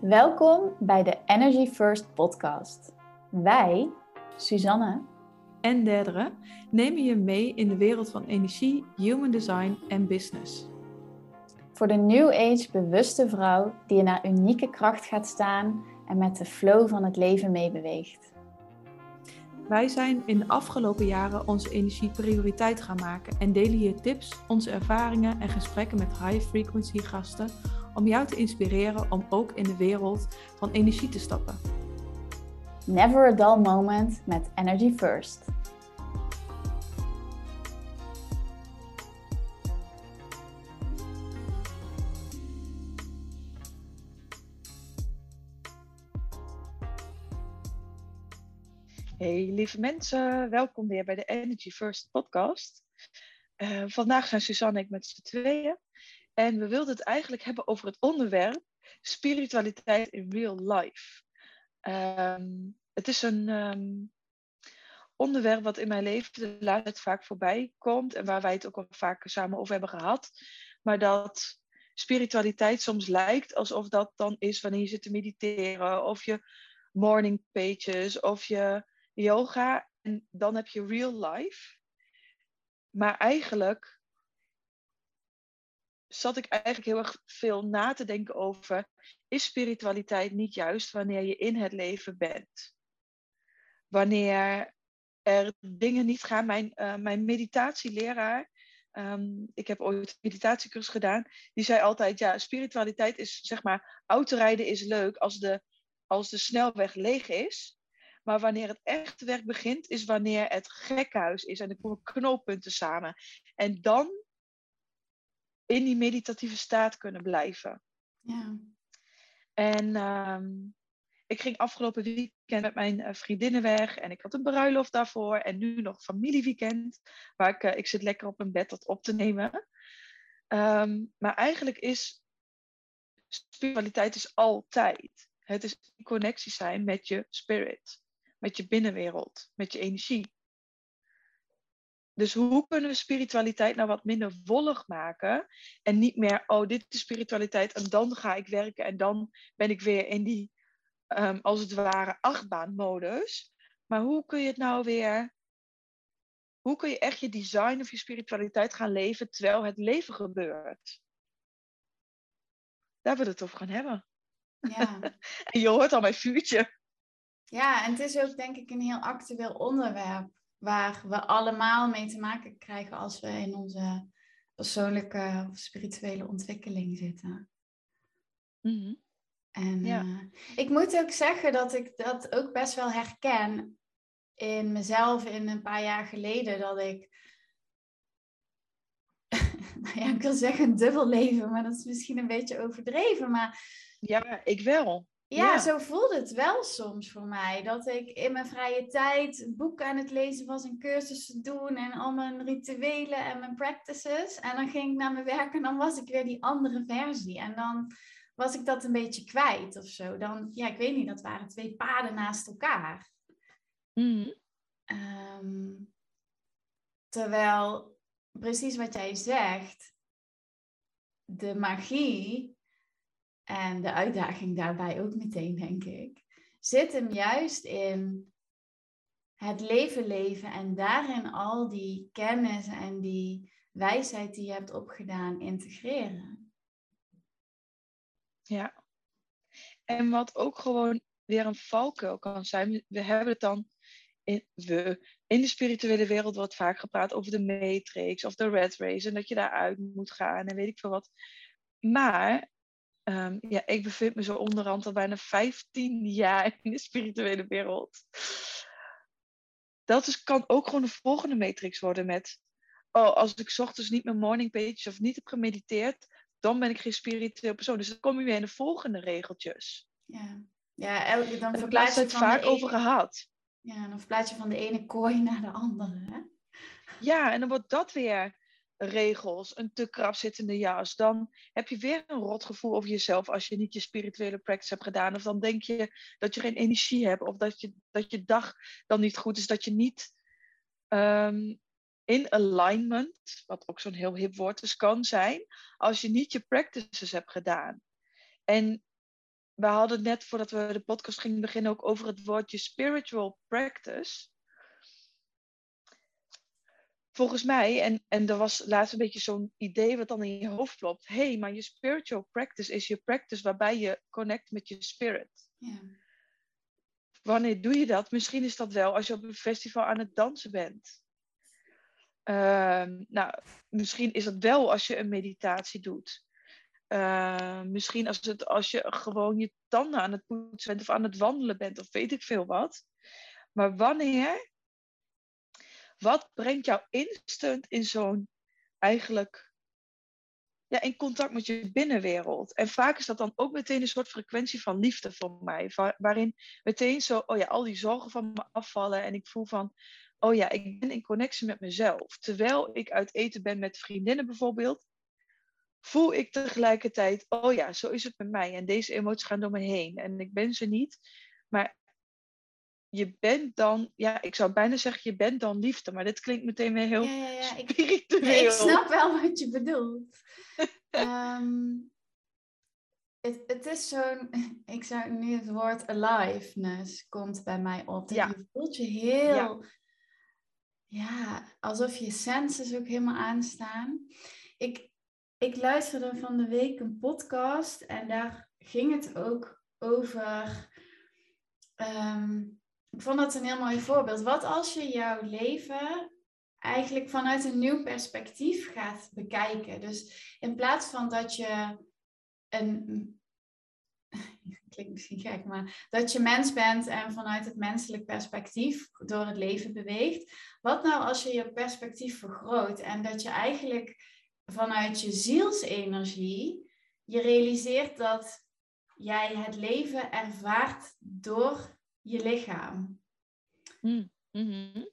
Welkom bij de Energy First podcast. Wij, Suzanne en Derdere, nemen je mee in de wereld van energie, human design en business. Voor de New Age bewuste vrouw die in haar unieke kracht gaat staan en met de flow van het leven meebeweegt. Wij zijn in de afgelopen jaren onze energie prioriteit gaan maken en delen hier tips, onze ervaringen en gesprekken met high frequency gasten om jou te inspireren om ook in de wereld van energie te stappen. Never a dull moment met Energy First. Hey lieve mensen, welkom weer bij de Energy First podcast. Uh, vandaag zijn Suzanne en ik met z'n tweeën. En we wilden het eigenlijk hebben over het onderwerp spiritualiteit in real life. Um, het is een um, onderwerp wat in mijn leven de laatste tijd vaak voorbij komt en waar wij het ook al vaak samen over hebben gehad. Maar dat spiritualiteit soms lijkt alsof dat dan is wanneer je zit te mediteren of je morning pages of je yoga en dan heb je real life. Maar eigenlijk zat ik eigenlijk heel erg veel na te denken over, is spiritualiteit niet juist wanneer je in het leven bent? Wanneer er dingen niet gaan. Mijn, uh, mijn meditatieleraar, um, ik heb ooit een meditatiecursus gedaan, die zei altijd, ja, spiritualiteit is, zeg maar, autorijden is leuk als de, als de snelweg leeg is. Maar wanneer het echte werk begint, is wanneer het gekhuis is en er komen knooppunten samen. En dan in die meditatieve staat kunnen blijven. Ja. En um, ik ging afgelopen weekend met mijn uh, vriendinnen weg en ik had een bruiloft daarvoor en nu nog familieweekend, waar ik, uh, ik zit lekker op mijn bed dat op te nemen. Um, maar eigenlijk is spiritualiteit is altijd. Het is in connectie zijn met je spirit, met je binnenwereld, met je energie. Dus hoe kunnen we spiritualiteit nou wat minder wollig maken? En niet meer, oh, dit is spiritualiteit en dan ga ik werken en dan ben ik weer in die, um, als het ware, achtbaanmodus. Maar hoe kun je het nou weer, hoe kun je echt je design of je spiritualiteit gaan leven terwijl het leven gebeurt? Daar willen we het over gaan hebben. Ja. en je hoort al mijn vuurtje. Ja, en het is ook denk ik een heel actueel onderwerp waar we allemaal mee te maken krijgen als we in onze persoonlijke of spirituele ontwikkeling zitten. Mhm. En ja. uh, ik moet ook zeggen dat ik dat ook best wel herken in mezelf in een paar jaar geleden. Dat ik, nou ja, ik wil zeggen een dubbel leven, maar dat is misschien een beetje overdreven. Maar ja, ik wel. Ja, zo voelde het wel soms voor mij. Dat ik in mijn vrije tijd boeken aan het lezen was en cursussen doen en al mijn rituelen en mijn practices. En dan ging ik naar mijn werk en dan was ik weer die andere versie. En dan was ik dat een beetje kwijt of zo. Dan, ja, ik weet niet, dat waren twee paden naast elkaar. Mm. Um, terwijl, precies wat jij zegt, de magie en de uitdaging daarbij ook meteen, denk ik, zit hem juist in het leven leven en daarin al die kennis en die wijsheid die je hebt opgedaan integreren. Ja. En wat ook gewoon weer een valkuil kan zijn, we hebben het dan in, we, in de spirituele wereld wordt vaak gepraat over de matrix of de red race en dat je daaruit moet gaan en weet ik veel wat. Maar Um, ja, ik bevind me zo onderhand al bijna 15 jaar in de spirituele wereld. Dat is, kan ook gewoon de volgende matrix worden met... Oh, als ik ochtends niet mijn morning page of niet heb gemediteerd, dan ben ik geen spiritueel persoon. Dus dan kom je weer in de volgende regeltjes. Ja, ja elke, dan verplaats je het vaak over gehad. Ja, dan verplaats je van de ene kooi naar de andere. Hè? Ja, en dan wordt dat weer regels, een te krap zittende jas, dan heb je weer een rot gevoel over jezelf als je niet je spirituele practice hebt gedaan. Of dan denk je dat je geen energie hebt, of dat je, dat je dag dan niet goed is, dat je niet um, in alignment, wat ook zo'n heel hip woord is, kan zijn, als je niet je practices hebt gedaan. En we hadden het net voordat we de podcast gingen beginnen ook over het woordje spiritual practice. Volgens mij, en, en er was laatst een beetje zo'n idee wat dan in je hoofd klopt. Hé, hey, maar je spiritual practice is je practice waarbij je connect met je spirit. Ja. Wanneer doe je dat? Misschien is dat wel als je op een festival aan het dansen bent. Ehm, nou, misschien is dat wel als je een meditatie doet. Ehm, misschien als, het, als je gewoon je tanden aan het poetsen bent of aan het wandelen bent of weet ik veel wat. Maar wanneer? Wat brengt jou instant in zo'n eigenlijk ja, in contact met je binnenwereld? En vaak is dat dan ook meteen een soort frequentie van liefde voor mij. Waarin meteen zo, oh ja, al die zorgen van me afvallen en ik voel van, oh ja, ik ben in connectie met mezelf. Terwijl ik uit eten ben met vriendinnen bijvoorbeeld, voel ik tegelijkertijd, oh ja, zo is het met mij. En deze emoties gaan door me heen. En ik ben ze niet. Maar je bent dan, ja, ik zou bijna zeggen, je bent dan liefde. Maar dit klinkt meteen weer heel ja, ja, ja. spiritueel. Ik, ik snap wel wat je bedoelt. um, het, het is zo'n, ik zou nu het woord aliveness komt bij mij op. Ja. Je voelt je heel ja, alsof je senses ook helemaal aanstaan. Ik, ik luisterde van de week een podcast en daar ging het ook over. Ehm, ik vond dat een heel mooi voorbeeld. Wat als je jouw leven eigenlijk vanuit een nieuw perspectief gaat bekijken? Dus in plaats van dat je een klinkt misschien gek, maar dat je mens bent en vanuit het menselijk perspectief door het leven beweegt. Wat nou als je je perspectief vergroot en dat je eigenlijk vanuit je zielsenergie je realiseert dat jij het leven ervaart door je lichaam. Mm, mm-hmm.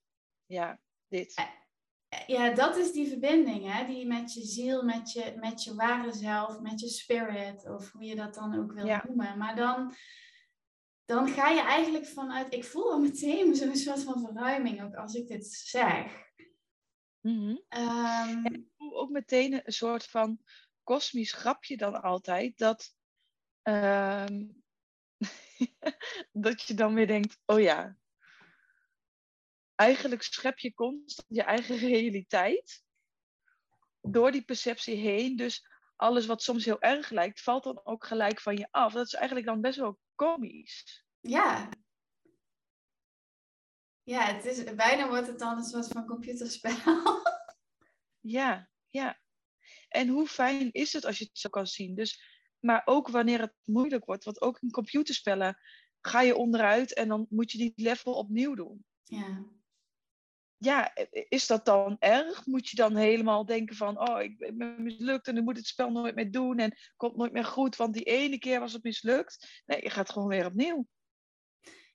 Ja, dit. Eh, ja, dat is die verbinding, hè? die met je ziel, met je, met je ware zelf, met je spirit, of hoe je dat dan ook wil noemen. Maar dan, dan ga je eigenlijk vanuit, ik voel al meteen zo'n soort van verruiming, ook als ik dit zeg. Mm ik voel ook meteen een soort van kosmisch grapje dan altijd, dat, ehm, dat je dan weer denkt, oh ja, eigenlijk schep je constant je eigen realiteit door die perceptie heen. Dus alles wat soms heel erg lijkt, valt dan ook gelijk van je af. Dat is eigenlijk dan best wel komisch. Ja. Ja, het is, bijna wordt het dan een soort van computerspel. ja, ja. En hoe fijn is het als je het zo kan zien? Dus, maar ook wanneer het moeilijk wordt, want ook in computerspellen ga je onderuit en dan moet je die level opnieuw doen. Ja ja, is dat dan erg? Moet je dan helemaal denken van, oh, ik ben mislukt en ik moet het spel nooit meer doen en komt nooit meer goed, want die ene keer was het mislukt. Nee, je gaat gewoon weer opnieuw.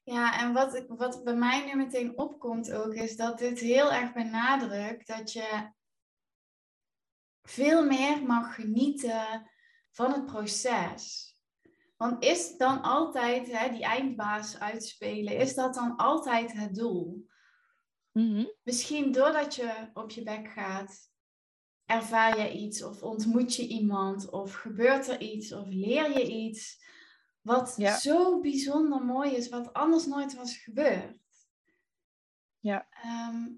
Ja, en wat, wat bij mij nu meteen opkomt ook, is dat dit heel erg benadrukt dat je veel meer mag genieten van het proces. Want is dan altijd hè, die eindbaas uitspelen, is dat dan altijd het doel? Mhm. Misschien doordat je op je bek gaat, ervaar je iets of ontmoet je iemand of gebeurt er iets of leer je iets wat zo bijzonder mooi is, wat anders nooit was gebeurd. Ja. Ehm,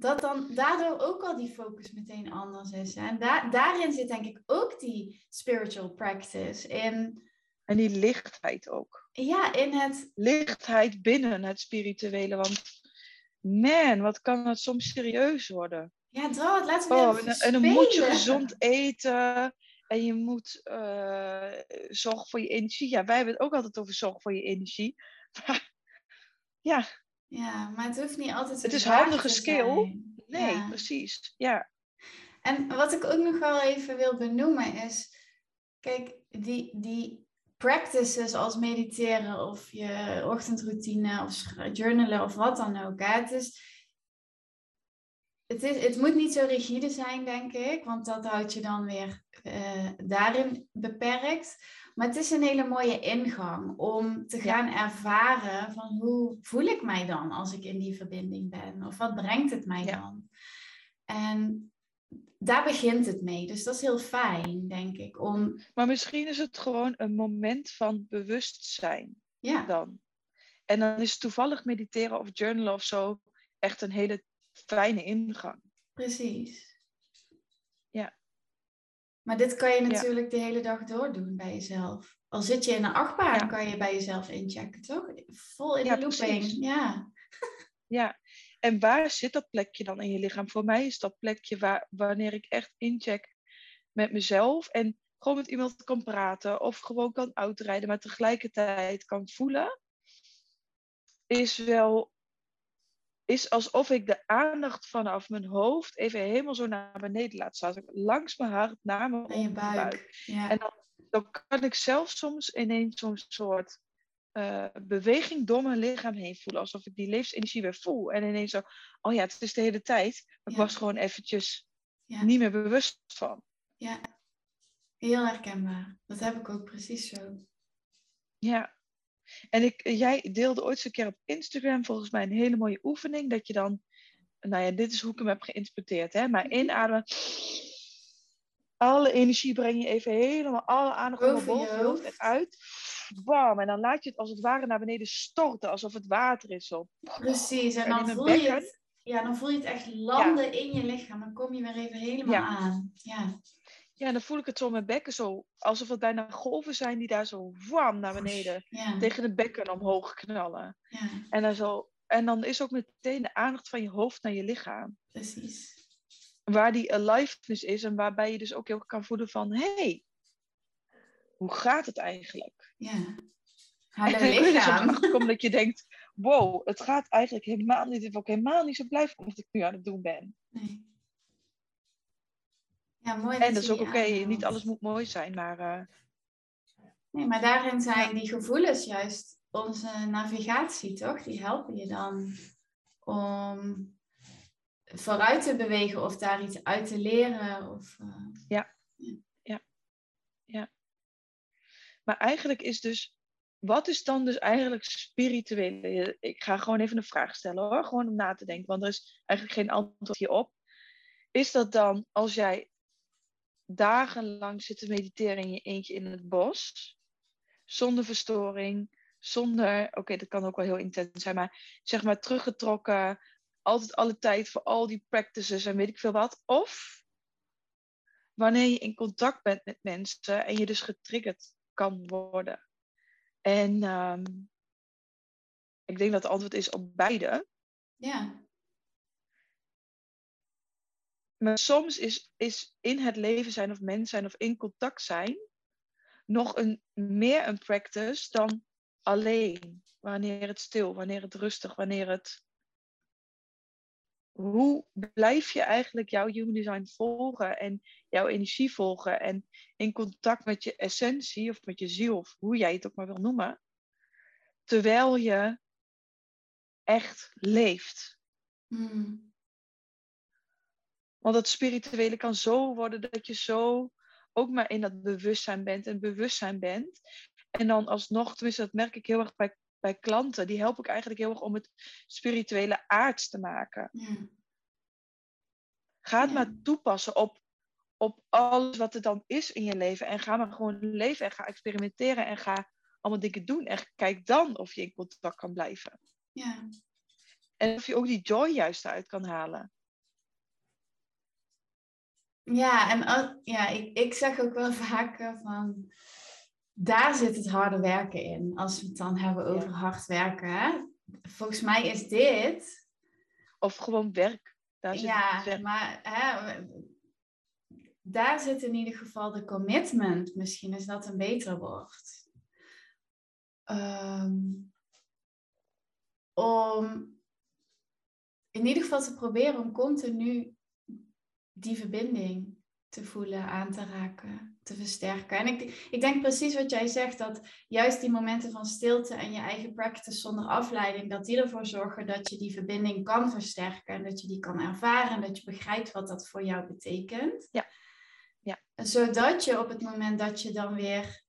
dat dan daardoor ook al die focus meteen anders is. En da daarin zit denk ik ook die spiritual practice. In, en die lichtheid ook. Ja, in het... Lichtheid binnen het spirituele. Want man, wat kan het soms serieus worden. Ja, dat, laten we oh, en, en, dan moet je gezond eten. En je moet uh, zorgen voor je energie. Ja, wij hebben het ook altijd over zorg voor je energie. ja. Ja, maar het hoeft niet altijd Het is handige skill. Nee, precies. Ja. En wat ik ook nog wel even wil benoemen is... Kijk, die, die practices als mediteren of je ochtendroutine of journalen of wat dan ook. Hè. Het, is, het, is, het moet niet zo rigide zijn, denk ik, want dat houdt je dan weer uh, daarin beperkt. Maar het is een hele mooie ingang om te gaan ervaren van hoe voel ik mij dan als ik in die verbinding ben? Of wat brengt het mij dan? En daar begint het mee. Dus dat is heel fijn, denk ik. Om... Maar misschien is het gewoon een moment van bewustzijn Ja, dan. En dan is toevallig mediteren of journalen of zo echt een hele fijne ingang. precies. Ja. Maar dit kan je natuurlijk de hele dag door doen bij jezelf. Al zit je in een achtbaan, Ja. kan je bij jezelf inchecken, toch? Vol in Ja, de looping. precies. Ja. Ja, en waar zit dat plekje dan in je lichaam? Voor mij is dat plekje waar, wanneer ik echt incheck met mezelf en gewoon met iemand kan praten of gewoon kan uitrijden, maar tegelijkertijd kan voelen, is wel, is alsof ik de aandacht vanaf mijn hoofd even helemaal zo naar beneden laat zakken. Langs mijn hart, naar mijn En je onderbuik. buik. Ja. En dan, dan kan ik zelf soms ineens zo'n soort eh, beweging door mijn lichaam heen voelen. Alsof ik die levensenergie weer voel. En ineens zo, oh ja, het is de hele tijd. Maar ik was gewoon eventjes Ja. niet meer bewust van. ja. Heel herkenbaar. Dat heb ik ook precies zo. Ja. En ik, jij deelde ooit eens een keer op Instagram volgens mij een hele mooie oefening. Dat je dan, nou ja, dit is hoe ik hem heb geïnterpreteerd. Hè? Maar Mhm. inademen. Alle energie breng je even helemaal, alle aandacht Boven boven, hoofd en uit. Bam, en dan laat je het als het ware naar beneden storten, alsof het water is. Zo. Precies. En dan voel je het. Ja, dan voel je het echt landen in je lichaam. Dan kom je weer even helemaal Ja. aan. Ja. Ja, en dan voel ik het zo in mijn bekken zo, alsof het bijna golven zijn die daar zo wam naar beneden Ja. tegen de bekken omhoog knallen. ja, En dan, zo, en dan is ook meteen de aandacht van je hoofd naar je lichaam. precies. Waar die aliveness is en waarbij je dus ook heel kan voelen van, hé, hey, hoe gaat het eigenlijk? Ja. Hallo En dan dus lichaam. dat je denkt, wow, het gaat eigenlijk helemaal niet, ik ook helemaal niet zo blij van wat ik nu aan het doen ben. Nee. Ja, mooi. En dat is ook oké, niet alles moet mooi zijn, maar eh, Nee, maar daarin zijn die gevoelens juist onze navigatie, toch? Die helpen je dan om vooruit te bewegen of daar iets uit te leren. Of, eh, Maar eigenlijk is dus, wat is dan dus eigenlijk spirituele? Ik ga gewoon even een vraag stellen hoor, gewoon om na te denken, want er is eigenlijk geen antwoord hierop. Is dat dan als jij dagenlang zit te mediteren in je eentje in het bos, zonder verstoring, zonder, oké, dat kan ook wel heel intens zijn, maar zeg maar teruggetrokken, altijd alle tijd voor al die practices en weet ik veel wat. Of wanneer je in contact bent met mensen en je dus getriggerd kan worden. En ehm, ik denk dat het antwoord is op beide. ja, Maar soms is, is in het leven zijn of mens zijn of in contact zijn nog een, meer een practice dan alleen. Wanneer het stil, wanneer het rustig, wanneer het. Hoe blijf je eigenlijk jouw human design volgen en jouw energie volgen en in contact met je essentie of met je ziel of hoe jij het ook maar wil noemen, terwijl je echt leeft. Hmm. Want dat spirituele kan zo worden dat je zo ook maar in dat bewustzijn bent en bewustzijn bent. En dan alsnog, tenminste dat merk ik heel erg bij, bij klanten, die help ik eigenlijk heel erg om het spirituele aards te maken. ja, Ga het Ja. maar toepassen op, op alles wat er dan is in je leven. En ga maar gewoon leven en ga experimenteren en ga allemaal dingen doen. En kijk dan of je in contact kan blijven. ja, En of je ook die joy juist eruit kan halen. Ja, en ja, ik, ik zeg ook wel vaker van, daar zit het harde werken in. Als we het dan hebben over Ja. hard werken. Hè? Volgens mij is dit Of gewoon werk. Daar zit ja, werk. maar hè, daar zit in ieder geval de commitment. Misschien is dat een beter woord. Ehm, om in ieder geval te proberen om continu die verbinding te voelen, aan te raken, te versterken. En ik, ik denk precies wat jij zegt, dat juist die momenten van stilte en je eigen practice zonder afleiding, dat die ervoor zorgen dat je die verbinding kan versterken en dat je die kan ervaren en dat je begrijpt wat dat voor jou betekent. Ja. Ja. Zodat je op het moment dat je dan weer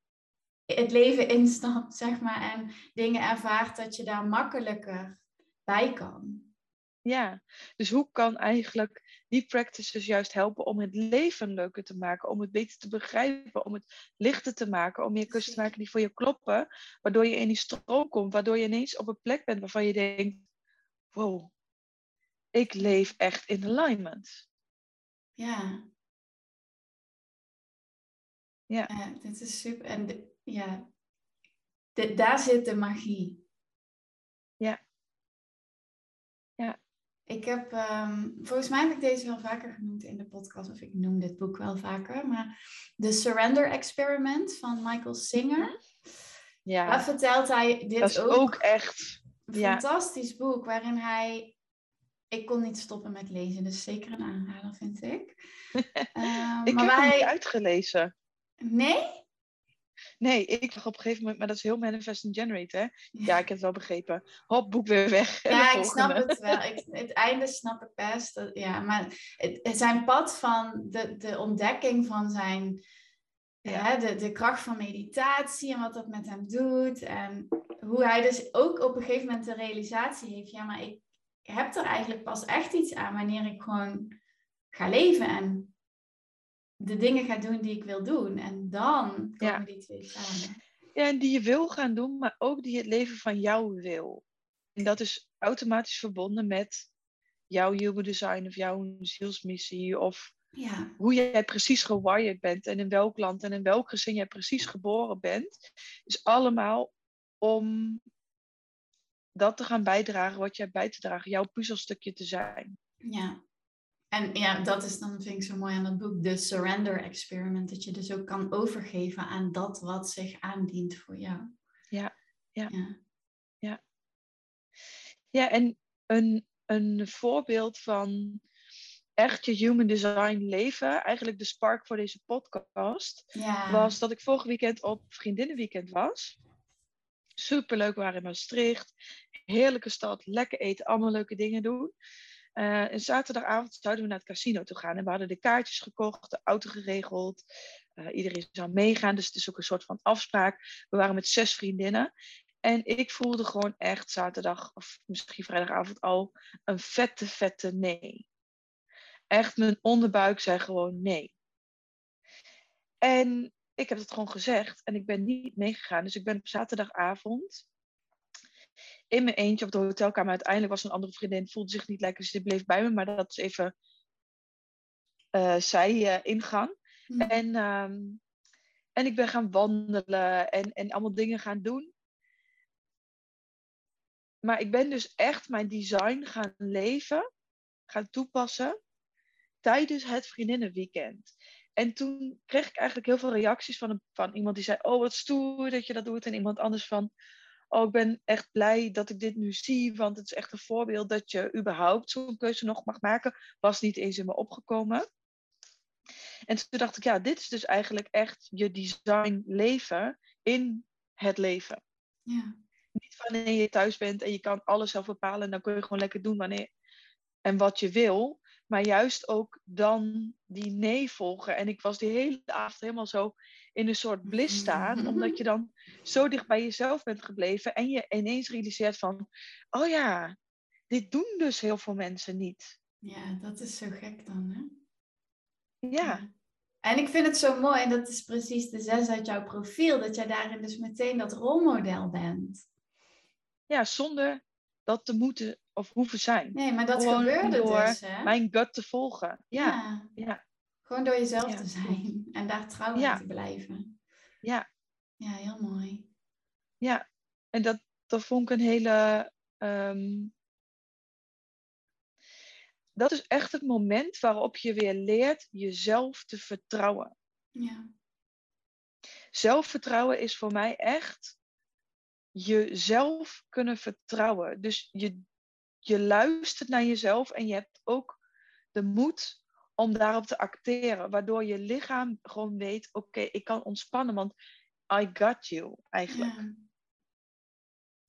het leven instapt, zeg maar, en dingen ervaart, dat je daar makkelijker bij kan. Ja, dus hoe kan eigenlijk die practices juist helpen om het leven leuker te maken, om het beter te begrijpen, om het lichter te maken, om meer kussen te maken die voor je kloppen, waardoor je in die stroom komt, waardoor je ineens op een plek bent waarvan je denkt, wow, ik leef echt in alignment. Ja. Ja. ja dit is super. En de, ja, de, daar zit de magie. Ik heb, um, volgens mij heb ik deze wel vaker genoemd in de podcast, of ik noem dit boek wel vaker, maar The Surrender Experiment van Michael Singer. Mhm. Ja. Daar vertelt hij dit dat is ook. ook echt Een ja. fantastisch boek waarin hij. Ik kon niet stoppen met lezen, dus zeker een aanrader, vind ik. Ehm, ik maar heb hem hij... niet uitgelezen. Nee? Nee, ik dacht op een gegeven moment, maar dat is heel manifest and generate, hè? Ja, ik heb het wel begrepen. Hop, boek weer weg. En Ja, ik snap het wel. Ik, het einde snap ik best. Dat, ja, maar het, het zijn pad van de, de ontdekking van zijn... Ja. Hè, de, de kracht van meditatie en wat dat met hem doet. En hoe hij dus ook op een gegeven moment de realisatie heeft... Ja, maar ik heb er eigenlijk pas echt iets aan wanneer ik gewoon ga leven en de dingen ga doen die ik wil doen. En dan komen Ja. die twee samen. Ja, en die je wil gaan doen, maar ook die het leven van jou wil. En dat is automatisch verbonden met jouw human design of jouw zielsmissie of Ja, hoe jij precies gewired bent en in welk land en in welk gezin jij precies geboren bent, is allemaal om dat te gaan bijdragen, wat jij bij te dragen, jouw puzzelstukje te zijn. ja. En ja, dat is dan, vind ik zo mooi aan het boek, de Surrender Experiment. Dat je dus ook kan overgeven aan dat wat zich aandient voor jou. Ja, ja. ja. Ja, en een, een voorbeeld van echt je human design leven, eigenlijk de spark voor deze podcast, Ja. was dat ik vorig weekend op vriendinnenweekend was. Superleuk, we waren in Maastricht. Heerlijke stad, lekker eten, allemaal leuke dingen doen. Eh, en zaterdagavond zouden we naar het casino toe gaan. En we hadden de kaartjes gekocht, de auto geregeld. Eh, iedereen zou meegaan, dus het is ook een soort van afspraak. We waren met zes vriendinnen. En ik voelde gewoon echt zaterdag, of misschien vrijdagavond al, een vette, vette nee. Echt, mijn onderbuik zei gewoon nee. En ik heb het gewoon gezegd en ik ben niet meegegaan. Dus ik ben op zaterdagavond in mijn eentje op de hotelkamer. Uiteindelijk was een andere vriendin, voelde zich niet lekker, dus die bleef bij me. Maar dat is even eh zij eh, ingang. Hm. En, ehm, en ik ben gaan wandelen en, en allemaal dingen gaan doen. Maar ik ben dus echt mijn design gaan leven, gaan toepassen tijdens het vriendinnenweekend. En toen kreeg ik eigenlijk heel veel reacties van, een, van iemand die zei: Oh, wat stoer dat je dat doet. En iemand anders van: Oh, ik ben echt blij dat ik dit nu zie. Want het is echt een voorbeeld dat je überhaupt zo'n keuze nog mag maken. Was niet eens in me opgekomen. En toen dacht ik: Ja, dit is dus eigenlijk echt je design leven in het leven. ja. Niet wanneer je thuis bent en je kan alles zelf bepalen. En dan kun je gewoon lekker doen wanneer en wat je wil. Maar juist ook dan die nee volgen. En ik was die hele avond helemaal zo in een soort bliss staan. Omdat je dan zo dicht bij jezelf bent gebleven. En je ineens realiseert van... Oh ja, dit doen dus heel veel mensen niet. Ja, dat is zo gek dan, hè? Ja, En ik vind het zo mooi, en dat is precies de zes uit jouw profiel, dat jij daarin dus meteen dat rolmodel bent. ja zonder dat te moeten of hoeven zijn. Nee, maar dat Gewoon gebeurde door dus, hè? Mijn gut te volgen. Ja, ja. ja, Gewoon door jezelf Ja, te zijn en daar trouw aan Ja. te blijven. ja. Ja, heel mooi. Ja, en dat, dat vond ik een hele. ehm, dat is echt het moment waarop je weer leert jezelf te vertrouwen. Ja, Zelfvertrouwen is voor mij echt jezelf kunnen vertrouwen. Dus je, je luistert naar jezelf en je hebt ook de moed om daarop te acteren, waardoor je lichaam gewoon weet: oké, ik kan ontspannen, want I got you eigenlijk. ja.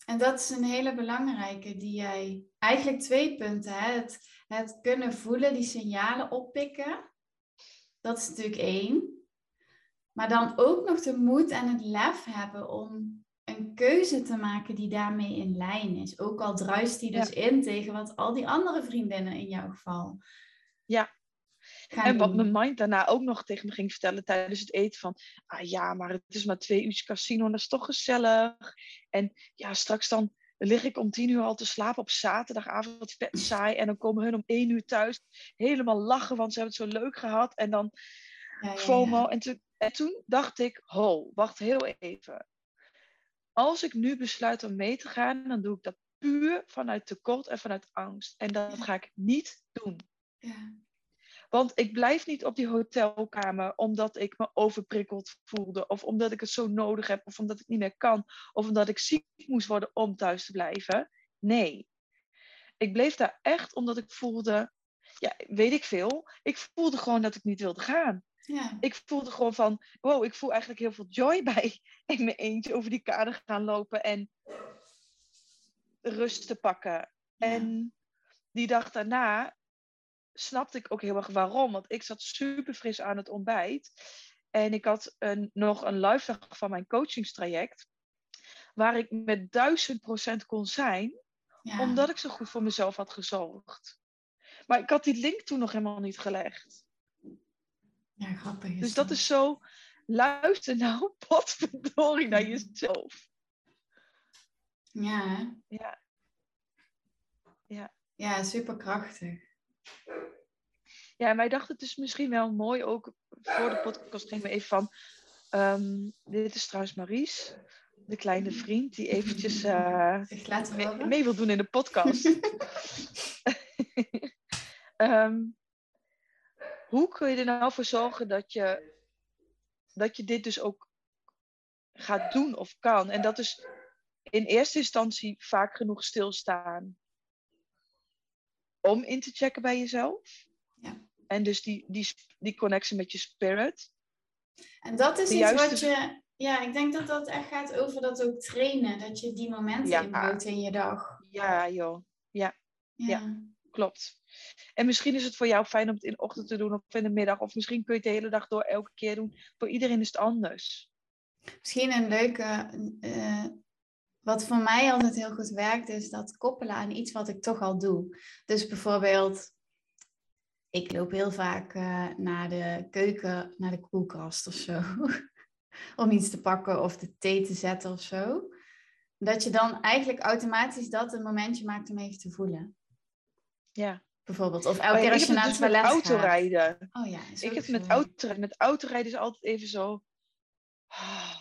En dat is een hele belangrijke die jij... Eigenlijk twee punten, hè? Het, het kunnen voelen, die signalen oppikken. Dat is natuurlijk één. Maar dan ook nog de moed en het lef hebben om een keuze te maken die daarmee in lijn is. Ook al druist die dus in tegen wat al die andere vriendinnen in jouw geval Ja. Gaan En wat mijn mind daarna ook nog tegen me ging vertellen tijdens het eten van, ah ja, maar het is maar twee uur casino en dat is toch gezellig. En ja, straks dan lig ik om tien uur al te slapen op zaterdagavond, vet saai. En dan komen hun om één uur thuis, helemaal lachen, want ze hebben het zo leuk gehad. En dan Ja, ja, FOMO. En, toen- en toen dacht ik, ho, wacht heel even. Als ik nu besluit om mee te gaan, dan doe ik dat puur vanuit tekort en vanuit angst. En dat ga ik niet doen. Ja. Want ik blijf niet op die hotelkamer omdat ik me overprikkeld voelde. Of omdat ik het zo nodig heb. Of omdat ik niet meer kan. Of omdat ik ziek moest worden om thuis te blijven. Nee. Ik bleef daar echt omdat ik voelde... Ja, weet ik veel. Ik voelde gewoon dat ik niet wilde gaan. Ja. Ik voelde gewoon van... Wow, ik voel eigenlijk heel veel joy bij in mijn eentje over die kade gaan lopen. En rust te pakken. En die dag daarna snapte ik ook heel erg waarom. Want ik zat super fris aan het ontbijt. En ik had een, nog een live dag van mijn coachingstraject. Waar ik met duizend procent kon zijn. Ja. Omdat ik zo goed voor mezelf had gezorgd. Maar ik had die link toen nog helemaal niet gelegd. Ja, grappig. Dus dat is zo. Luister nou, potverdorie naar jezelf. Ja? Ja. Ja. ja superkrachtig. Ja, en wij dachten het is misschien wel mooi ook voor de podcast gingen we even van. ehm, dit is trouwens Maries, de kleine vriend die eventjes eh, mee wil doen in de podcast. Ehm, hoe kun je er nou voor zorgen dat je, dat je dit dus ook gaat doen of kan? En dat is in eerste instantie vaak genoeg stilstaan om in te checken bij jezelf. Ja. En dus die, die, die connectie met je spirit. En dat is de iets juiste- wat je... Ja, ik denk dat dat echt gaat over dat ook trainen. Dat je die momenten Ja. inbouwt in je dag. Ja, joh. Ja. Ja. Klopt. En misschien is het voor jou fijn om het in de ochtend te doen of in de middag. Of misschien kun je het de hele dag door elke keer doen. Voor iedereen is het anders. Misschien een leuke... eh, wat voor mij altijd heel goed werkt, is dat koppelen aan iets wat ik toch al doe. Dus bijvoorbeeld... Ik loop heel vaak eh, naar de keuken, naar de koelkast of zo. om iets te pakken of de thee te zetten of zo. Dat je dan eigenlijk automatisch dat een momentje maakt om even te voelen. Ja. Bijvoorbeeld. Of elke keer als je naar het het dus met toilet gaat. autorijden. Oh ja, Ik heb het met autorijden. Met autorijden is altijd even zo.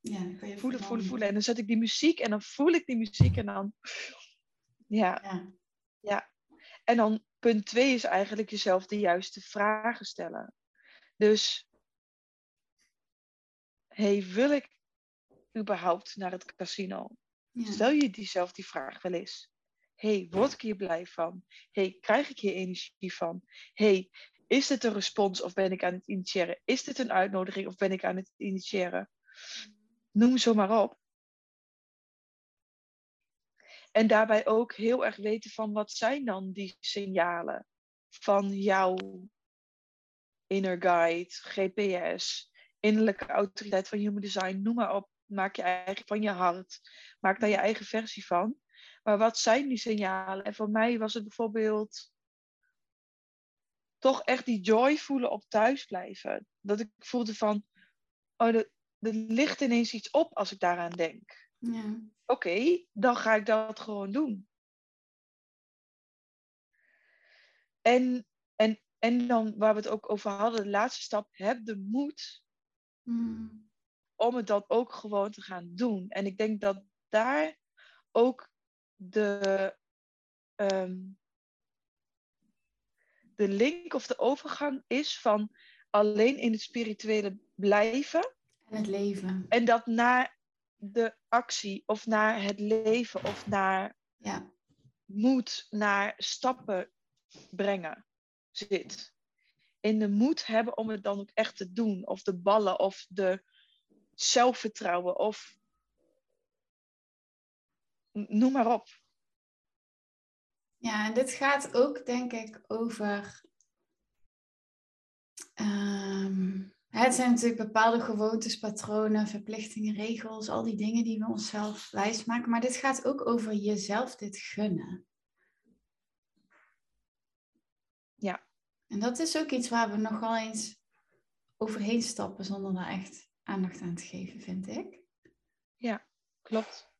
Ja, dan kan je Voelen, voelen, voelen. En dan zet ik die muziek en dan voel ik die muziek en dan. Ja. Ja, En dan punt twee is eigenlijk jezelf de juiste vragen stellen. Dus, hey, wil ik überhaupt naar het casino? ja. Stel je diezelf die vraag wel eens. hey, word ik hier blij van? hey, krijg ik hier energie van? hey, is dit een respons of ben ik aan het initiëren? Is dit een uitnodiging of ben ik aan het initiëren? Noem zo maar op. En daarbij ook heel erg weten van wat zijn dan die signalen van jouw inner guide, GPS, innerlijke autoriteit van human design, noem maar op. Maak je eigen van je hart. Maak daar je eigen versie van. Maar wat zijn die signalen? En voor mij was het bijvoorbeeld toch echt die joy voelen op thuisblijven. Dat ik voelde van, oh, er, er ligt ineens iets op als ik daaraan denk. ja. Oké, dan ga ik dat gewoon doen. En, en, en dan waar we het ook over hadden, de laatste stap, heb de moed Mm. om het dan ook gewoon te gaan doen. En ik denk dat daar ook de, ehm, de link of de overgang is van alleen in het spirituele blijven En het leven. en dat naar de actie of naar het leven of naar Ja, moed, naar stappen brengen zit. In de moed hebben om het dan ook echt te doen. Of de ballen of de zelfvertrouwen of noem maar op. ja, en dit gaat ook denk ik over. ehm, het zijn natuurlijk bepaalde gewoontes, patronen, verplichtingen, regels, al die dingen die we onszelf wijsmaken. Maar dit gaat ook over jezelf dit gunnen. Ja. En dat is ook iets waar we nogal eens overheen stappen zonder daar echt aandacht aan te geven, vind ik. Ja, klopt.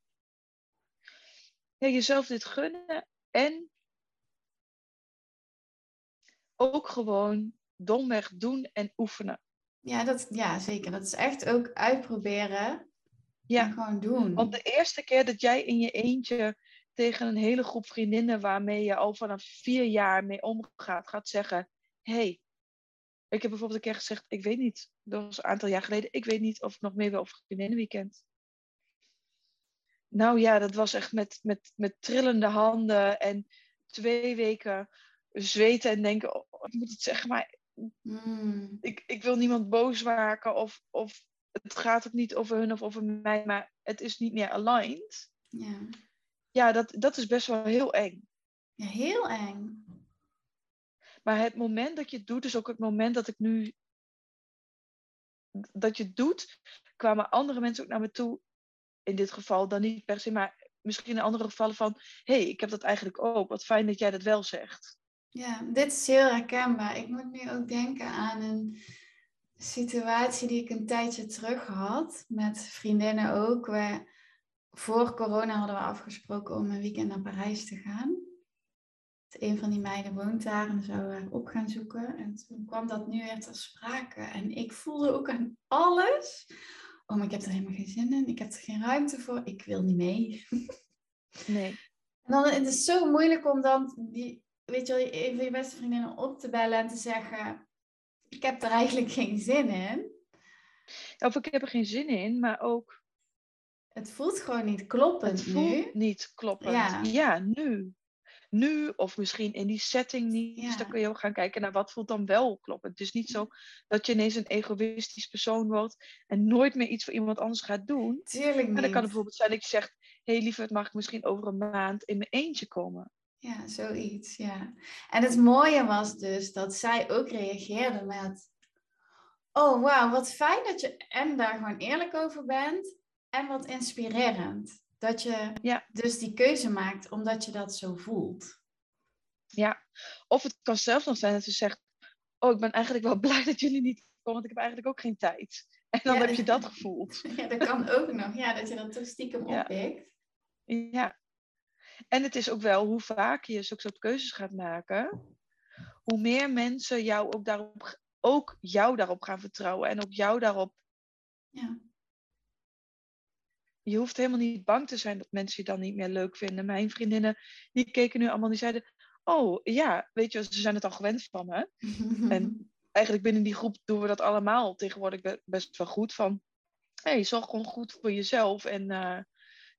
Ja, jezelf dit gunnen en ook gewoon domweg doen en oefenen. Ja, dat, ja, zeker. Dat is echt ook uitproberen. Ja. En gewoon doen. Want de eerste keer dat jij in je eentje tegen een hele groep vriendinnen waarmee je al vanaf vier jaar mee omgaat, gaat zeggen: hey, ik heb bijvoorbeeld een keer gezegd: Ik weet niet, dat was een aantal jaar geleden, ik weet niet of ik nog meer wil op vriendinnenweekend. Nou ja, dat was echt met, met, met trillende handen en twee weken zweten en denken: oh, Ik moet het zeggen, maar hmm. ik, ik wil niemand boos maken of, of het gaat ook niet over hun of over mij, maar het is niet meer aligned. Ja, ja dat, dat is best wel heel eng. Ja, heel eng. Maar het moment dat je het doet, is ook het moment dat ik nu. Dat je het doet, kwamen andere mensen ook naar me toe. In dit geval dan niet per se, maar misschien in andere gevallen van: hé, hey, ik heb dat eigenlijk ook. Wat fijn dat jij dat wel zegt. Ja, dit is heel herkenbaar. Ik moet nu ook denken aan een situatie die ik een tijdje terug had. Met vriendinnen ook. We, voor corona hadden we afgesproken om een weekend naar Parijs te gaan. Een van die meiden woont daar en zou haar op gaan zoeken. En toen kwam dat nu weer ter sprake. En ik voelde ook aan alles. Oh, maar ik heb er helemaal geen zin in. Ik heb er geen ruimte voor. Ik wil niet mee. Nee. En dan het is zo moeilijk om dan die, weet je wel, een van je beste vriendinnen op te bellen en te zeggen: Ik heb er eigenlijk geen zin in. Of ik heb er geen zin in, maar ook. Het voelt gewoon niet kloppend het voelt nu. niet kloppend. Ja. ja, nu. Nu, of misschien in die setting niet. Dus dan kun je ook gaan kijken naar wat voelt dan wel kloppend. Het is niet zo dat je ineens een egoïstisch persoon wordt en nooit meer iets voor iemand anders gaat doen. Tuurlijk niet. En dan kan het bijvoorbeeld zijn dat je zegt: Hé hey, lieverd, mag ik misschien over een maand in mijn eentje komen? Ja, zoiets, ja. En het mooie was dus dat zij ook reageerde met... Oh, wauw, wat fijn dat je en daar gewoon eerlijk over bent. En wat inspirerend. Dat je ja. dus die keuze maakt omdat je dat zo voelt. Ja, of het kan zelfs nog zijn dat ze zegt... Oh, ik ben eigenlijk wel blij dat jullie niet komen, want ik heb eigenlijk ook geen tijd. En dan heb je dat gevoeld. Ja, dat kan ook nog. Ja, dat je dat toch stiekem oppikt. Ja, en het is ook wel hoe vaak je zulke soort keuzes gaat maken, hoe meer mensen jou ook daarop, ook jou daarop gaan vertrouwen en ook jou daarop. Ja. Je hoeft helemaal niet bang te zijn dat mensen je dan niet meer leuk vinden. Mijn vriendinnen, die keken nu allemaal, die zeiden, oh ja, weet je, ze zijn het al gewend van me. en eigenlijk binnen die groep doen we dat allemaal tegenwoordig best wel goed. Van, hé, hey, zorg gewoon goed voor jezelf en uh,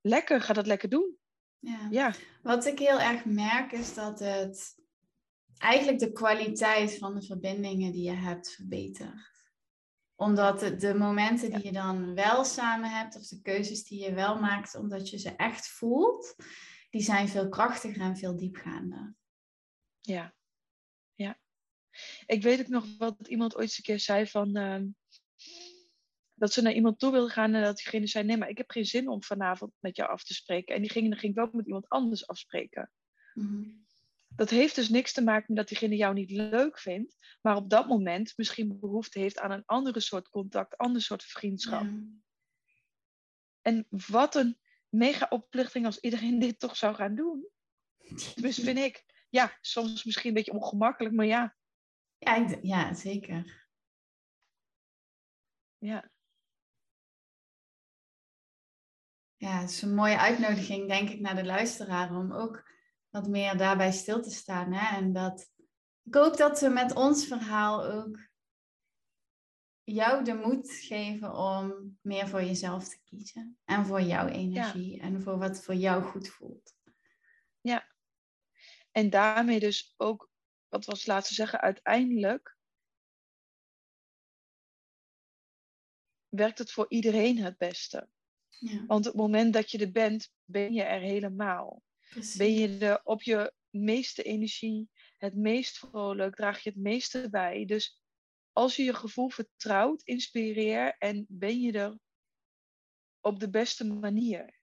lekker, ga dat lekker doen. Ja. ja. Wat ik heel erg merk is dat het eigenlijk de kwaliteit van de verbindingen die je hebt verbetert. Omdat de, momenten die je dan wel samen hebt, of de keuzes die je wel maakt, omdat je ze echt voelt, die zijn veel krachtiger en veel diepgaander. Ja, ja. Ik weet ook nog wel dat iemand ooit eens een keer zei van. Ehm, dat ze naar iemand toe wilde gaan en dat diegene zei: Nee, maar ik heb geen zin om vanavond met jou af te spreken. En diegene ging wel met iemand anders afspreken. Mhm. Dat heeft dus niks te maken met dat diegene jou niet leuk vindt, maar op dat moment misschien behoefte heeft aan een andere soort contact, ander soort vriendschap. En wat een mega oplichting als iedereen dit toch zou gaan doen. Dus vind ik. Ja, soms misschien een beetje ongemakkelijk, maar ja. Ja, ja zeker. Ja. Ja, het is een mooie uitnodiging, denk ik, naar de luisteraar om ook wat meer daarbij stil te staan. Hè? En dat, ik hoop dat we met ons verhaal ook jou de moed geven om meer voor jezelf te kiezen. En voor jouw energie en voor wat voor jou goed voelt. Ja. En daarmee dus ook, wat was laatst zeggen, uiteindelijk werkt het voor iedereen het beste. Ja. Want op het moment dat je er bent, ben je er helemaal. Ben je er op je meeste energie, het meest vrolijk, draag je het meeste bij. Dus als je je gevoel vertrouwt, inspireer en ben je er op de beste manier.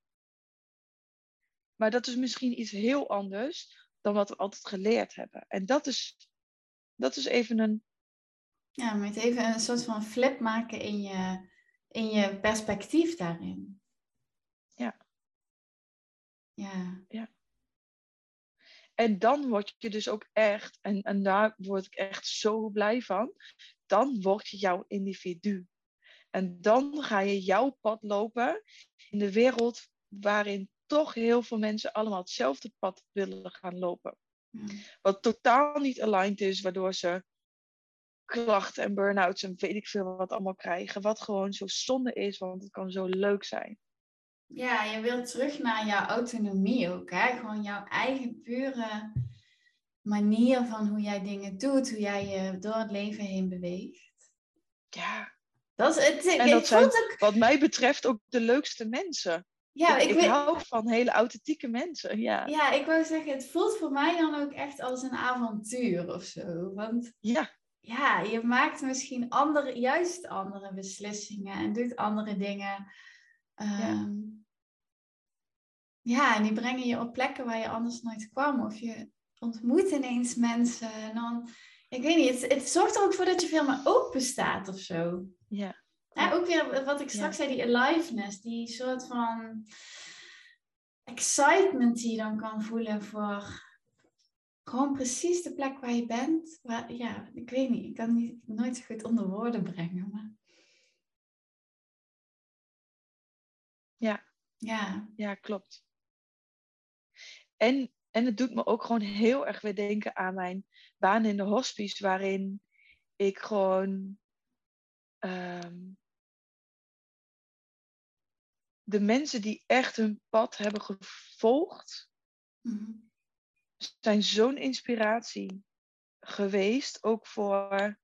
Maar dat is misschien iets heel anders dan wat we altijd geleerd hebben. En dat is Dat is even een. Ja, met even een soort van flip maken in je, in je perspectief daarin. Ja. Ja. En dan word je dus ook echt, en, en daar word ik echt zo blij van, dan word je jouw individu. En dan ga je jouw pad lopen in de wereld waarin toch heel veel mensen allemaal hetzelfde pad willen gaan lopen. Wat totaal niet aligned is, waardoor ze klachten en burn-outs en weet ik veel wat allemaal krijgen. Wat gewoon zo zonde is, want het kan zo leuk zijn. Ja, je wilt terug naar jouw autonomie ook. Hè? Gewoon jouw eigen pure manier van hoe jij dingen doet, hoe jij je door het leven heen beweegt. Ja. Dat is het. En dat zijn, ook... wat mij betreft, ook de leukste mensen. Ja, ik, ik, ik hou van hele authentieke mensen. Ja. ja, ik wou zeggen, het voelt voor mij dan ook echt als een avontuur of zo. Want ja. ja, je maakt misschien andere, juist andere beslissingen en doet andere dingen. Um, ja. Ja, en die brengen je op plekken waar je anders nooit kwam. Of je ontmoet ineens mensen. En dan, ik weet niet, het, het zorgt er ook voor dat je veel meer open staat of zo. Ja. Ja, ook weer wat ik straks zei, die aliveness, die soort van excitement die je dan kan voelen voor gewoon precies de plek waar je bent. Waar, ja, ik weet niet, ik kan het niet, nooit zo goed onder woorden brengen. Maar... Ja. Ja. Ja, klopt. En, en het doet me ook gewoon heel erg weer denken aan mijn baan in de hospice, waarin ik gewoon ehm, de mensen die echt hun pad hebben gevolgd, mm-hmm. zijn zo'n inspiratie geweest, ook voor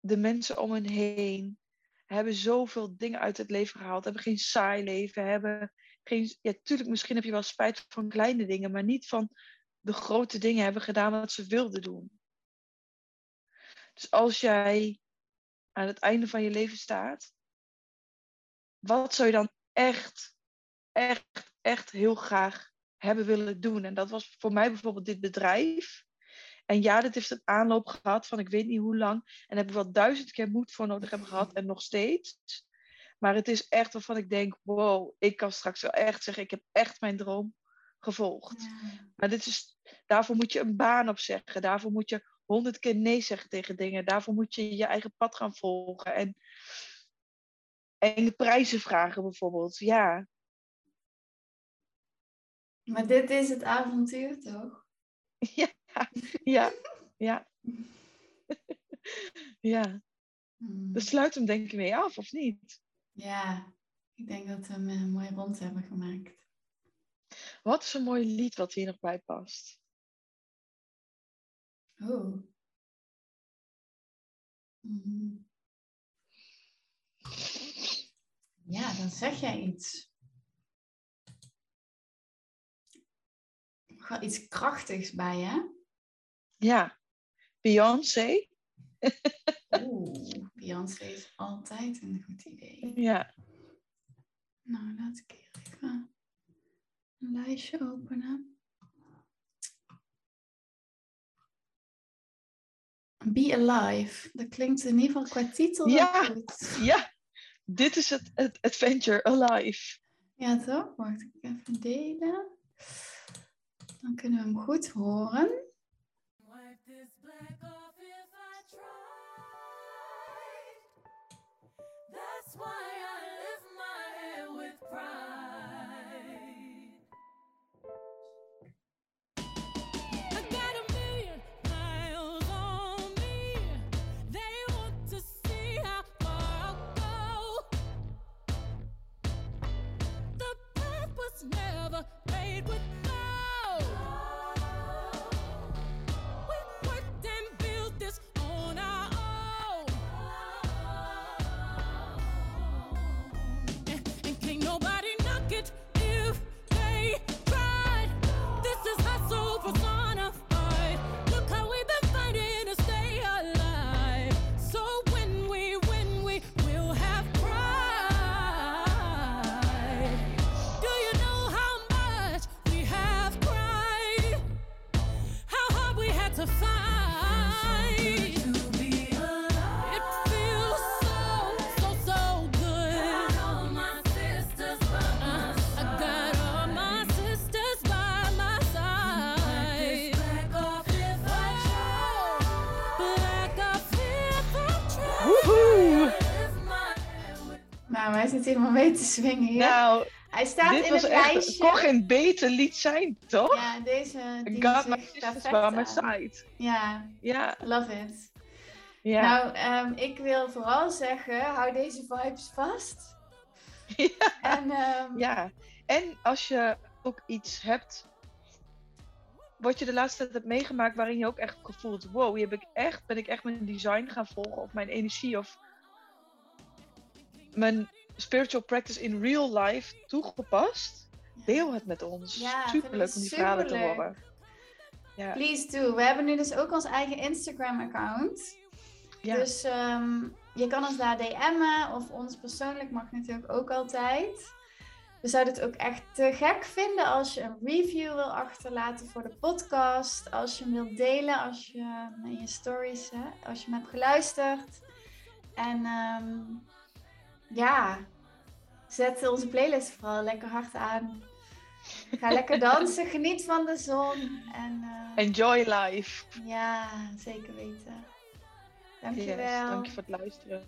de mensen om hen heen. Hebben zoveel dingen uit het leven gehaald, hebben geen saai leven, hebben geen, ja, tuurlijk, misschien heb je wel spijt van kleine dingen, maar niet van de grote dingen hebben gedaan wat ze wilden doen. Dus als jij aan het einde van je leven staat, wat zou je dan echt, echt, echt heel graag hebben willen doen? En dat was voor mij bijvoorbeeld dit bedrijf. En ja, dit heeft een aanloop gehad van ik weet niet hoe lang. En heb ik wel duizend keer moed voor nodig hebben gehad en nog steeds. Maar het is echt waarvan ik denk, wow, ik kan straks wel echt zeggen, ik heb echt mijn droom gevolgd. Maar dit is, daarvoor moet je een baan opzeggen. Daarvoor moet je honderd keer nee zeggen tegen dingen. Daarvoor moet je je eigen pad gaan volgen. En, en de prijzen vragen bijvoorbeeld. Ja. Maar dit is het avontuur toch? Ja, ja, ja. ja. Hmm. We sluiten hem denk ik mee af, of niet? Ja, ik denk dat we hem uh, mooi rond hebben gemaakt. Wat is een mooi lied wat hier nog bij past? Oh. Mm. Ja, dan zeg jij iets. Gewoon iets krachtigs bij, hè? Ja. Beyoncé. Oeh, Beyoncé is altijd een goed idee. Ja. Nou, laat ik hier even een lijstje openen. Be Alive. Dat klinkt in ieder geval qua titel ja, goed. Ja, dit is het, het Adventure Alive. Ja, toch? Wacht, ik even delen. Dan kunnen we hem goed horen. back off if I tried. That's why I. mee te swingen hier. Nou, hij staat dit in was het echt, lijstje. kon geen beter lied zijn, toch? Ja, deze die God, my zich sisters perfect by my side. Ja, Ja, love it. ja. Nou, ehm, ik wil vooral zeggen, hou deze vibes vast. Ja. En ehm, Ja, en als je ook iets hebt wat je de laatste tijd hebt meegemaakt waarin je ook echt gevoeld, wow, hier heb ik echt, ben ik echt mijn design gaan volgen of mijn energie of mijn spiritual practice in real life toegepast, deel het met ons. Ja, Superleuk om die verhalen te horen. Ja, please do. We hebben nu dus ook ons eigen Instagram-account. ja. Dus ehm, je kan ons daar DM'en of ons persoonlijk mag natuurlijk ook altijd. We zouden het ook echt te gek vinden als je een review wil achterlaten voor de podcast. Als je hem wilt delen, als je in je stories, hè, als je hem hebt geluisterd. En ehm, ja, zet onze playlist vooral lekker hard aan. Ga lekker dansen, geniet van de zon. En eh, Enjoy life. ja, zeker weten. Dankjewel. Yes, dank je voor het luisteren.